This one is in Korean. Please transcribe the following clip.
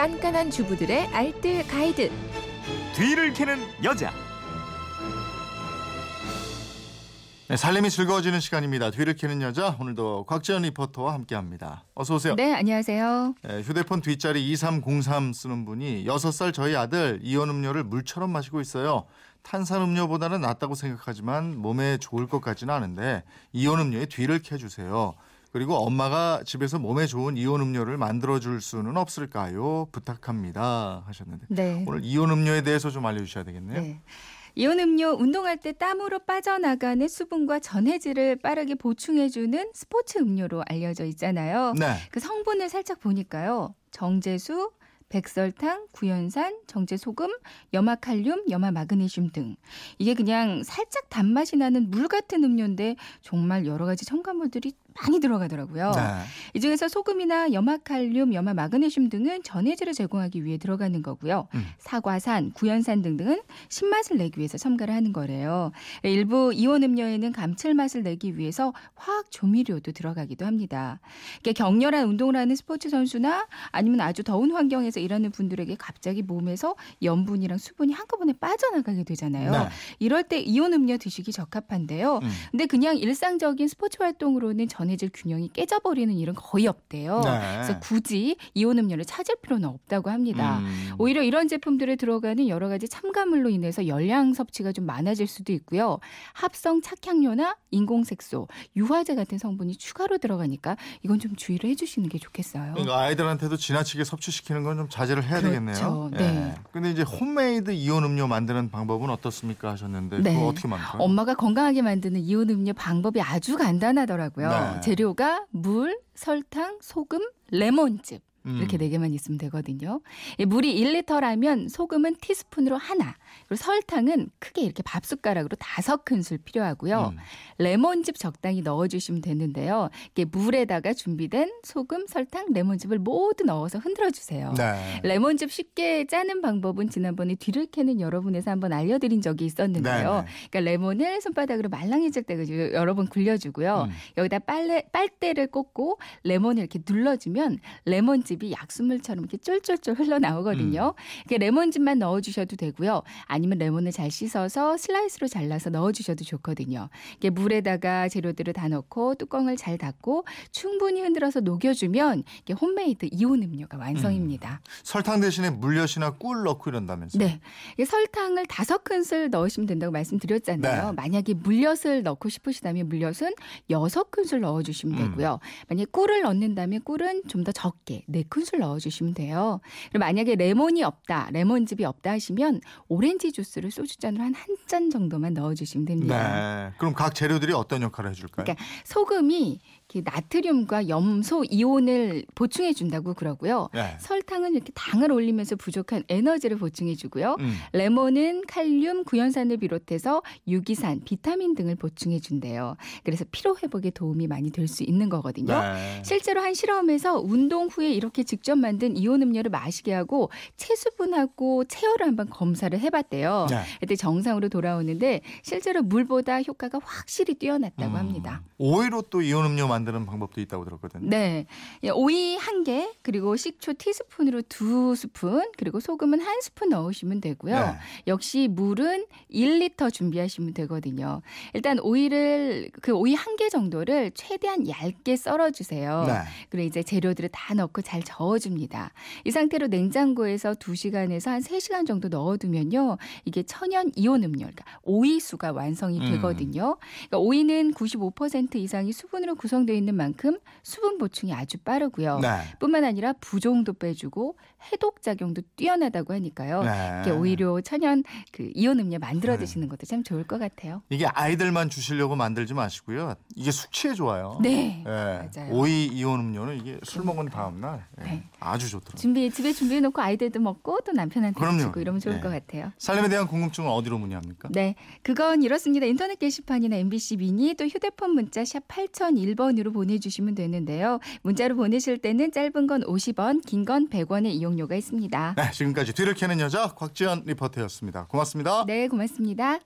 깐깐한 주부들의 알뜰 가이드. 뒤를 캐는 여자. 네, 살림이 즐거워지는 시간입니다. 뒤를 캐는 여자 오늘도 곽지연 리포터와 함께합니다. 어서 오세요. 네, 안녕하세요. 네, 휴대폰 뒷자리 2303 쓰는 분이 6살 저희 아들 이온 음료를 물처럼 마시고 있어요. 탄산 음료보다는 낫다고 생각하지만 몸에 좋을 것 같지는 않은데 이온 음료의 뒤를 캐주세요. 그리고 엄마가 집에서 몸에 좋은 이온 음료를 만들어 줄 수는 없을까요? 부탁합니다. 하셨는데 네. 오늘 이온 음료에 대해서 좀 알려 주셔야 되겠네요. 네. 이온 음료 운동할 때 땀으로 빠져나가는 수분과 전해질을 빠르게 보충해주는 스포츠 음료로 알려져 있잖아요. 네. 그 성분을 살짝 보니까요. 정제수, 백설탕, 구연산, 정제소금, 염화칼륨, 염화마그네슘 등 이게 그냥 살짝 단맛이 나는 물 같은 음료인데 정말 여러 가지 첨가물들이 많이 들어가더라고요. 네. 이 중에서 소금이나 염화칼륨, 염화 마그네슘 등은 전해질을 제공하기 위해 들어가는 거고요. 음. 사과산, 구연산 등등은 신맛을 내기 위해서 첨가를 하는 거래요. 일부 이온 음료에는 감칠맛을 내기 위해서 화학 조미료도 들어가기도 합니다. 그러니까 격렬한 운동을 하는 스포츠 선수나 아니면 아주 더운 환경에서 일하는 분들에게 갑자기 몸에서 염분이랑 수분이 한꺼번에 빠져나가게 되잖아요. 네. 이럴 때 이온 음료 드시기 적합한데요. 음. 근데 그냥 일상적인 스포츠 활동으로는 전 해질 균형이 깨져버리는 일은 거의 없대요. 네. 그래서 굳이 이온 음료를 찾을 필요는 없다고 합니다. 음. 오히려 이런 제품들에 들어가는 여러 가지 첨가물로 인해서 열량 섭취가 좀 많아질 수도 있고요. 합성 착향료나 인공색소, 유화제 같은 성분이 추가로 들어가니까 이건 좀 주의를 해주시는 게 좋겠어요. 그러니까 아이들한테도 지나치게 섭취시키는 건 좀 자제를 해야 그렇죠. 되겠네요. 네. 근데 이제 홈메이드 이온 음료 만드는 방법은 어떻습니까 하셨는데 네. 그거 어떻게 만들어요? 엄마가 건강하게 만드는 이온 음료 방법이 아주 간단하더라고요. 네. 재료가 물, 설탕, 소금, 레몬즙. 음. 이렇게 네 개만 있으면 되거든요. 이 물이 1리터라면 소금은 티스푼으로 하나, 그리고 설탕은 크게 이렇게 밥 숟가락으로 다섯 큰술 필요하고요. 음. 레몬즙 적당히 넣어주시면 되는데요. 이게 물에다가 준비된 소금, 설탕, 레몬즙을 모두 넣어서 흔들어 주세요. 네. 레몬즙 쉽게 짜는 방법은 지난번에 뒤를 캐는 여러분에서 한번 알려드린 적이 있었는데요. 네네. 그러니까 레몬을 손바닥으로 말랑해질 때까지 여러 번 굴려주고요. 음. 여기다 빨래 빨대를 꽂고 레몬을 이렇게 눌러주면 레몬 즙이 약수물처럼 이렇게 쫄쫄쫄 흘러나오거든요. 음. 레몬즙만 넣어주셔도 되고요. 아니면 레몬을 잘 씻어서 슬라이스로 잘라서 넣어주셔도 좋거든요. 이게 물에다가 재료들을 다 넣고 뚜껑을 잘 닫고 충분히 흔들어서 녹여주면 이게 홈메이드 이온 음료가 완성입니다. 설탕 대신에 물엿이나 꿀 넣고 이런다면서요? 네. 설탕을 다섯 큰술 넣으시면 된다고 말씀드렸잖아요. 네. 만약에 물엿을 넣고 싶으시다면 물엿은 여섯 큰술 넣어주시면 음. 되고요. 만약에 꿀을 넣는다면 꿀은 좀 더 적게 네 큰술 넣어주시면 돼요. 그리고 만약에 레몬이 없다, 레몬즙이 없다 하시면 오렌지 주스를 소주잔으로 한 한 잔 정도만 넣어주시면 됩니다. 네. 그럼 각 재료들이 어떤 역할을 해줄까요? 그러니까 소금이 나트륨과 염소 이온을 보충해 준다고 그러고요. 네. 설탕은 이렇게 당을 올리면서 부족한 에너지를 보충해 주고요. 음. 레몬은 칼륨, 구연산을 비롯해서 유기산, 비타민 등을 보충해 준대요. 그래서 피로 회복에 도움이 많이 될 수 있는 거거든요. 네. 실제로 한 실험에서 운동 후에 이렇게 직접 만든 이온 음료를 마시게 하고 체수분하고 체열을 한번 검사를 해봤대요. 네. 그때 정상으로 돌아오는데 실제로 물보다 효과가 확실히 뛰어났다고 음. 합니다. 오이로 또 이온 음료 만드는 방법도 있다고 들었거든요. 네. 예, 오이 한 개, 그리고 식초 티스푼으로 두 스푼, 그리고 소금은 한 스푼 넣으시면 되고요. 네. 역시 물은 1리터 준비하시면 되거든요. 일단 오이를, 그 오이 한 개 정도를 최대한 얇게 썰어주세요. 네. 그리고 이제 재료들을 다 넣고 잘 저어줍니다. 이 상태로 냉장고에서 2시간에서 한 3시간 정도 넣어두면요. 이게 천연 이온 음료, 그러니까 오이수가 완성이 음. 되거든요. 그러니까 오이는 95% 이상이 수분으로 구성되어 있는 만큼 수분 보충이 아주 빠르고요. 네. 뿐만 아니라 부종도 빼주고 해독 작용도 뛰어나다고 하니까요. 네. 이렇게 오히려 천연 그 이온 음료 만들어 네. 드시는 것도 참 좋을 것 같아요. 이게 아이들만 주시려고 만들지 마시고요. 이게 숙취에 좋아요. 네. 예. 맞아요. 오이 이온 음료는 이게 술 먹은 다음 날 예, 네. 아주 좋더라고요. 준비 집에 준비해 놓고 아이들도 먹고 또 남편한테 그럼요. 주고 이러면 좋을 네. 것 같아요. 살림에 대한 궁금증은 어디로 문의합니까? 네, 그건 이렇습니다. 인터넷 게시판이나 MBC 미니 또 휴대폰 문자 샵 8001번으로 보내 주시면 되는데요. 문자로 보내실 때는 짧은 건 50원, 긴 건 100원의 이용료가 있습니다. 네, 지금까지 뒤를 캐는 여자 곽지연 리포터였습니다. 고맙습니다. 네, 고맙습니다.